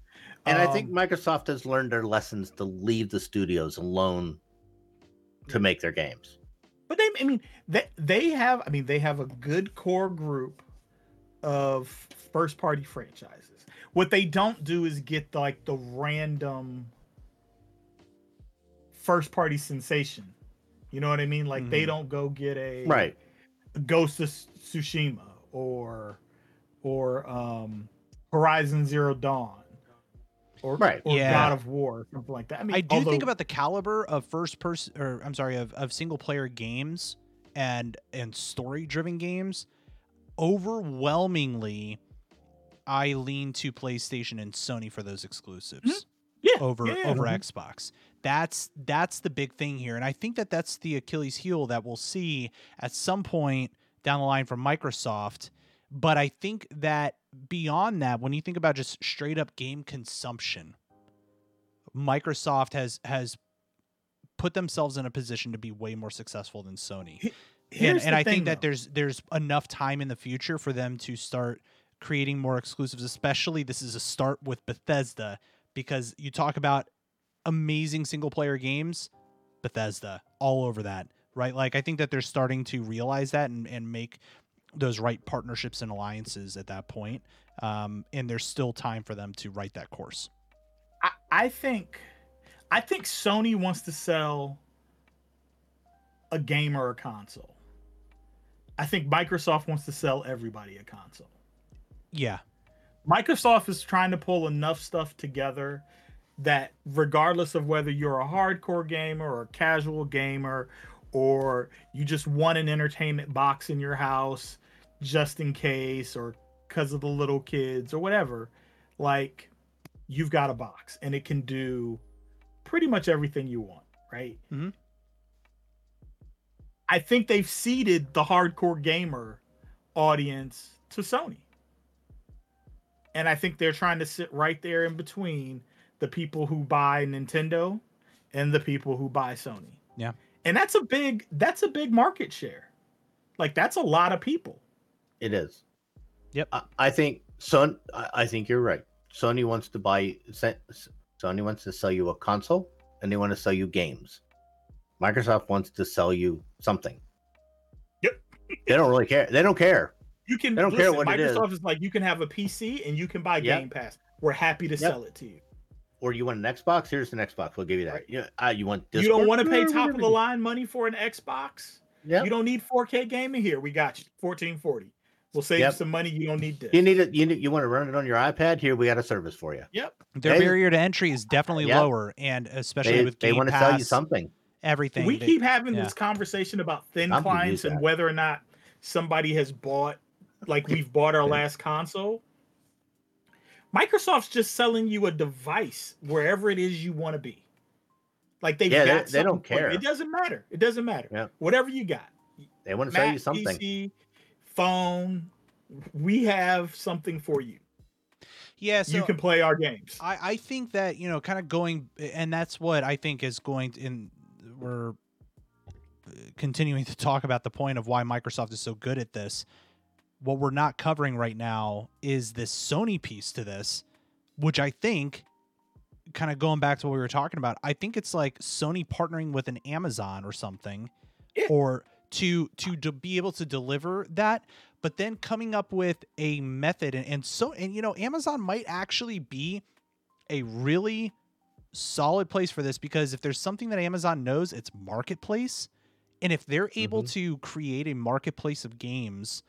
And I think Um, Microsoft has learned their lessons to leave the studios alone to make their games. But they, I mean, they they have, I mean, they have a good core group of first party franchises. What they don't do is get like the random first party sensation. You know what I mean? Like they Mhm. don't go get a Right. Ghost of Tsushima or or um Horizon Zero Dawn or Right. or Yeah. God of War or something like that. I mean, I do think about the caliber of first person or I'm sorry of, of single player games and and story driven games overwhelmingly I lean to PlayStation and Sony for those exclusives yeah, over yeah, yeah. over Mhm. Xbox. That's that's the big thing here and I think that that's the Achilles heel that we'll see at some point down the line from Microsoft. But I think that beyond that when you think about just straight up game consumption Microsoft has has put themselves in a position to be way more successful than Sony. And, Here's and the I thing, think that though. there's there's enough time in the future for them to start creating more exclusives, especially this is a start with Bethesda because you talk about amazing single player games, Bethesda all over that, right? Like I think that they're starting to realize that and, and make those right partnerships and alliances at that point. Um, and there's still time for them to write that course. I, I think I think Sony wants to sell a game or a console. I think Microsoft wants to sell everybody a console. Yeah. Microsoft is trying to pull enough stuff together that regardless of whether you're a hardcore gamer or a casual gamer or you just want an entertainment box in your house just in case or because of the little kids or whatever, like you've got a box and it can do pretty much everything you want, right? Mhm. I think they've seeded the hardcore gamer audience to Sony. And I think they're trying to sit right there in between the people who buy Nintendo and the people who buy Sony. Yeah. And that's a big that's a big market share. Like that's a lot of people. It is. Yep. I, I think Son. I, I think you're right. Sony wants to buy. Sony wants to sell you a console, and they want to sell you games. Microsoft wants to sell you something. Yep. they don't really care. They don't care. You can They don't listen, care what it is. Microsoft is. like you can have a PC and you can buy Yep. Game Pass. We're happy to Yep. sell it to you. Or you want an Xbox? Here's an Xbox. We'll give you that. Right. You, uh, you want you don't want to pay top of the line money for an Xbox? Yeah. You don't need 4K gaming here. We got you. 1440. We'll save Yep. you some money. You don't need this. You need it. You need, you want to run it on your iPad? Here, we got a service for you. Yep. Their They- barrier to entry is definitely Yep. lower, and especially They, with they Game want to Pass, sell you something. everything. we they- keep having yeah. this conversation about thin I'm clients and whether or not somebody has bought like we've bought our last console microsoft's just selling you a device wherever it is you want to be like they've Yeah, they- got they don't something for you. care. it doesn't matter it doesn't matter Yeah. whatever you got They want to sell you something. PC, phone we have something for you yeah, so you can play our games I, I think that you know kind of going and that's what i think is going in we're continuing to talk about the point of why microsoft is so good at this what we're not covering right now is this sony piece to this which i think kind of going back to what we were talking about i think it's like sony partnering with an amazon or something Yeah. or to to to be able to deliver that but then coming up with a method and, and so and you know amazon might actually be a really solid place for this because if there's something that amazon knows it's marketplace and if they're able mm-hmm. to create a marketplace of games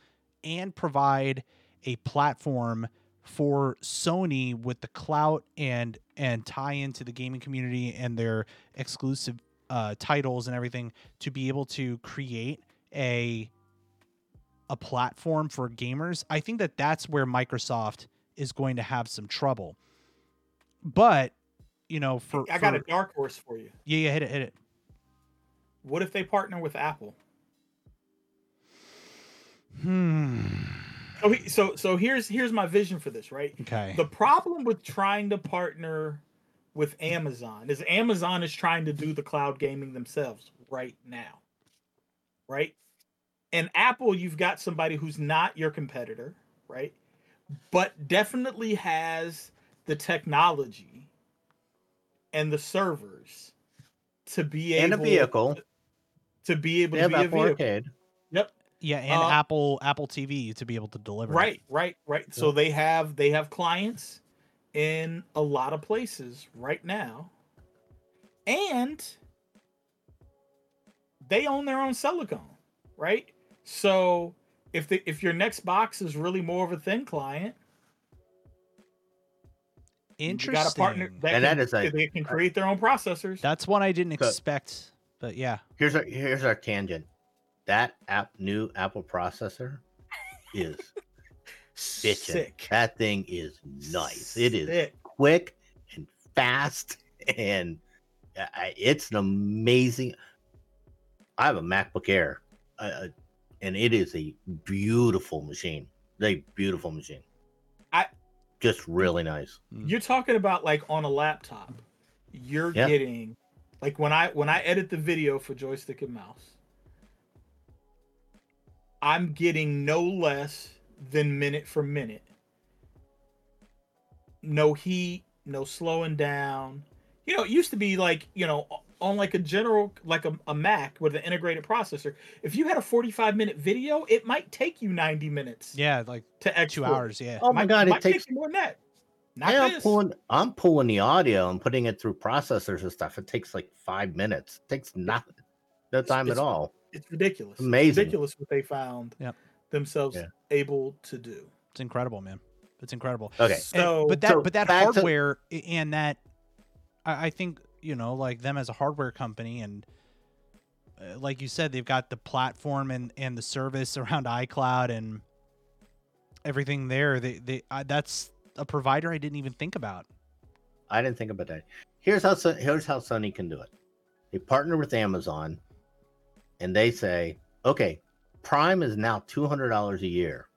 and provide a platform for sony with the clout and and tie into the gaming community and their exclusive uh, titles and everything to be able to create a a platform for gamers, I think that that's where Microsoft is going to have some trouble. But you know, for i got a dark horse for you yeah, yeah, hit it, hit it. what if they partner with apple Hmm. so, so so here's here's my vision for this right Okay. The problem with trying to partner with Amazon is Amazon is trying to do the cloud gaming themselves right now. Right? And Apple, you've got somebody who's not your competitor, right? But definitely has the technology and the servers to be And a vehicle. to be able They to be a vehicle. Yep. yeah, and uh, Apple Apple TV to be able to deliver. it. Right, right, right. So they have they have clients in a lot of places right now. And they own their own silicone, right? So if the if your next box is really more of a thin client, you Interesting. got a partner that And can, that is a- they can create their own processors. That's one I didn't So- expect. But yeah. Here's our here's our tangent. That app new Apple processor is bitching. Sick. That thing is nice. It is quick and fast, and uh, I- it's an amazing. I have a MacBook Air, uh, and it is a beautiful machine. A beautiful machine. I- just really nice. You're talking about like on a laptop. You're Yeah. getting like when I when I edit the video for joystick and mouse, I'm getting no less than minute for minute. No heat, no slowing down. You know, it used to be like, you know, on like a general like a, a Mac with an integrated processor, if you had a 45 minute video, it might take you 90 minutes Yeah, like to two export. hours. Yeah. Oh my Might- god, might it takes take you more than that. Not Yeah, I'm pulling I'm pulling the audio and putting it through processors and stuff. It takes like five minutes. It takes nothing. No time it's- at all. It's ridiculous. It's Amazing. ridiculous what they found Yep. themselves Yeah. able to do. It's incredible, man. It's incredible. Okay. And- So, but that so but that back to- hardware and that I, I think you know like them as a hardware company and uh, like you said they've got the platform and and the service around iCloud and everything there they they uh, that's a provider I didn't even think about I didn't think about that. Here's how here's how Sony can do it. They partner with Amazon, and they say, okay, Prime is now two hundred dollars a year.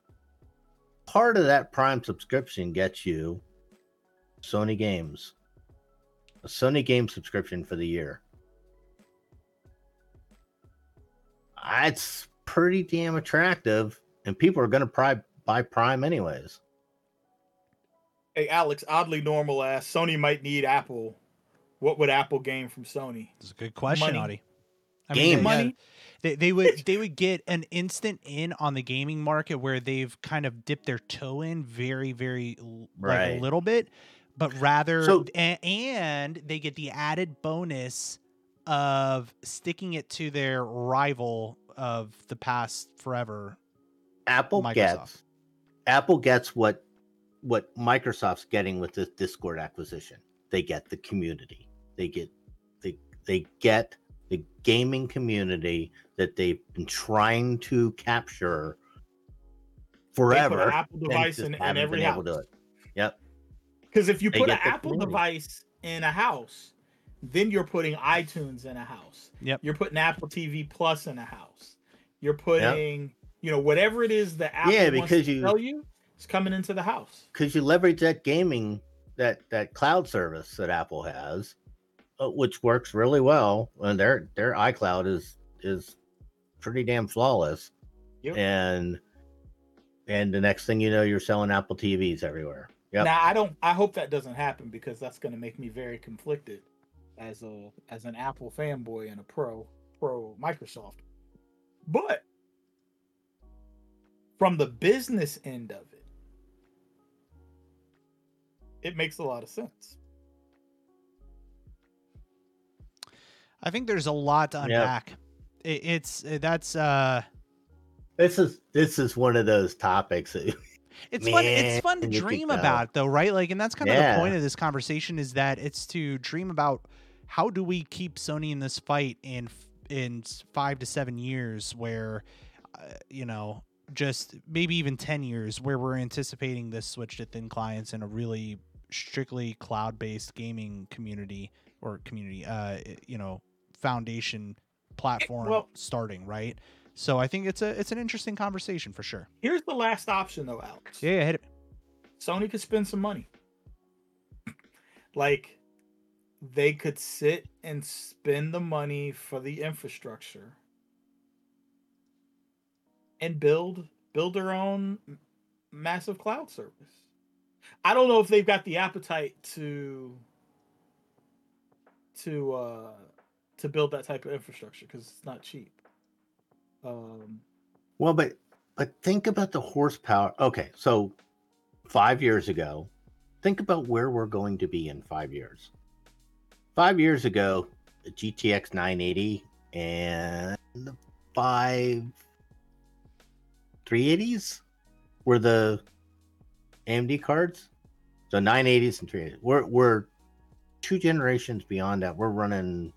Part of that Prime subscription gets you Sony games, a Sony game subscription for the year. Ah, it's pretty damn attractive, and people are going to buy Prime anyways. hey, Alex, oddly normal ass. Sony might need Apple. What would Apple gain from Sony? it's a good question Money. Audie I Games. they- Money? they, they would they would get an instant in on the gaming market where they've kind of dipped their toe in very very l- like a little bit but rather So- a- and they get the added bonus of sticking it to their rival of the past forever Apple Microsoft. gets Apple gets what what Microsoft's getting with this Discord acquisition. They get the community. They get they they get the gaming community that they've been trying to capture They put an forever. Apple device just in, in every been able house. to do it. Yep. Because if you They put an Apple community. device in a house, then you're putting iTunes in a house. Yep. You're putting Apple TV Plus in a house. You're putting, you know, whatever it is that Apple Yeah, wants because to you- tell you, it's coming into the house. because you leverage that gaming that that cloud service that Apple has, Uh, which works really well, and their their iCloud is is pretty damn flawless. Yep. And and the next thing you know, you're selling Apple TVs everywhere. Yep. Now I don't. I hope that doesn't happen because that's going to make me very conflicted as a as an Apple fanboy and a pro pro Microsoft. But from the business end of it, it makes a lot of sense. I think there's a lot to unpack it, it's uh, that's uh This is this is one of those topics. That, It's fun. It's fun to dream about, though, right? Like, and that's kind of Yeah. the point of this conversation is that it's to dream about how do we keep Sony in this fight in in five to seven years, where uh, you know, just maybe even ten years, where we're anticipating this switch to thin clients and a really strictly cloud-based gaming community or community, uh, you know, foundation platform well- starting, right? So I think it's a it's an interesting conversation for sure. Here's the last option, though, Alex. Yeah, yeah, hit it. Sony could spend some money. like they could sit and spend the money for the infrastructure and build build their own massive cloud service. I don't know if they've got the appetite to to uh to build that type of infrastructure because it's not cheap. Um well, but but think about the horsepower. Okay, so five years ago, think about where we're going to be in five years. Five years ago, the GTX 980 and the five 380s were the AMD cards. So 980s and 380s. We're we're two generations beyond that. We're running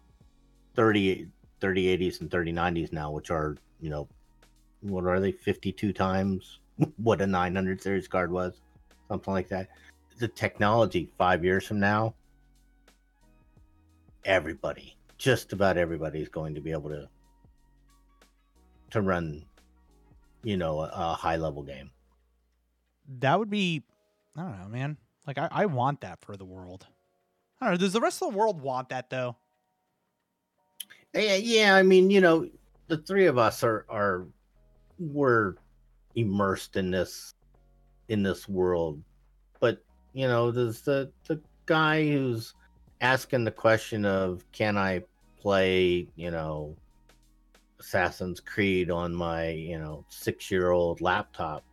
30 3080s and 3090s now, which are, you know, what are they 52 times what a 900 series card was something like that the technology five years from now everybody just about everybody is going to be able to to run you know a, a high level game that would be I don't know, man. Like I, I want that for the world. I don't know. Does the rest of the world want that though? Yeah, yeah i mean you know the three of us are are we're immersed in this in this world but you know there's the the guy who's asking the question of can i play you know assassin's creed on my you know six year old laptop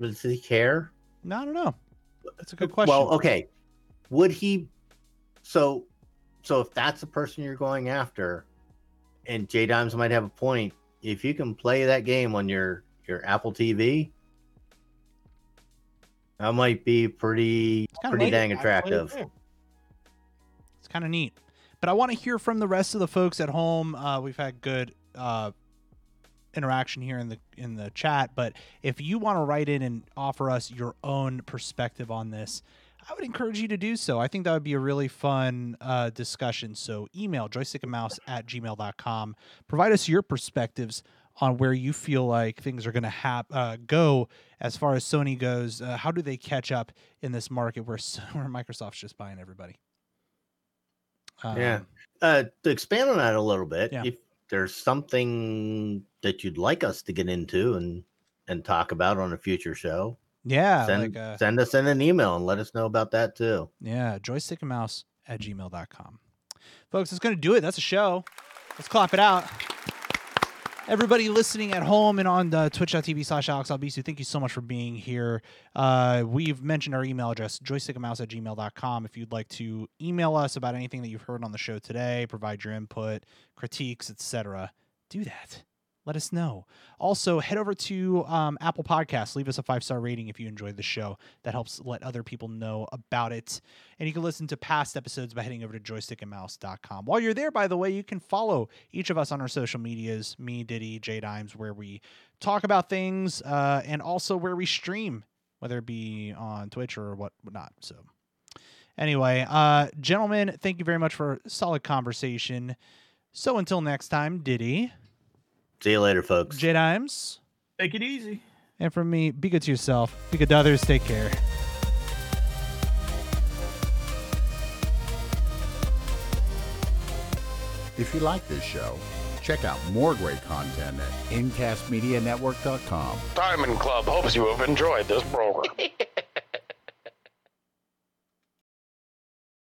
does he care No, I don't know. That's a good question. well okay would he so so if that's the person you're going after and J Dimes might have a point. If you can play that game on your your Apple TV, that might be pretty pretty dang I play it attractive. It's kind of neat. But I want to hear from the rest of the folks at home. Uh, we've had good uh, interaction here in the in the chat. But if you want to write in and offer us your own perspective on this, I would encourage you to do so. I think that would be a really fun uh, discussion. So email joystickandmouse at gmail.com. Provide us your perspectives on where you feel like things are going to hap- uh, go as far as Sony goes. Uh, how do they catch up in this market where, where Microsoft's just buying everybody? Yeah. Um, Uh, to expand on that a little bit, Yeah. if there's something that you'd like us to get into and and talk about on a future show, Yeah, send like uh, send us in an email and let us know about that too. yeah, joystick and mouse at gmail.com. Folks, that's gonna do it. That's a show. Let's clap it out. Everybody listening at home and on the twitch.tv slash Alex Albisu, thank you so much for being here. Uh, we've mentioned our email address, joystickandmouse at gmail.com. If you'd like to email us about anything that you've heard on the show today, provide your input, critiques, etc., do that. Let us know. Also, head over to um, Apple Podcasts. Leave us a five star rating if you enjoyed the show. That helps let other people know about it. And you can listen to past episodes by heading over to joystickandmouse.com. While you're there, by the way, you can follow each of us on our social medias me, Diddy, J Dimes, where we talk about things uh, and also where we stream, whether it be on Twitch or what whatnot. So, anyway, uh, gentlemen, thank you very much for a solid conversation. So, until next time, Diddy, See you later, folks. J Dimes. Take it easy. And from me, be good to yourself, be good to others, take care. If you like this show, check out more great content at incastmedianetwork.com. Diamond Club hopes you have enjoyed this program.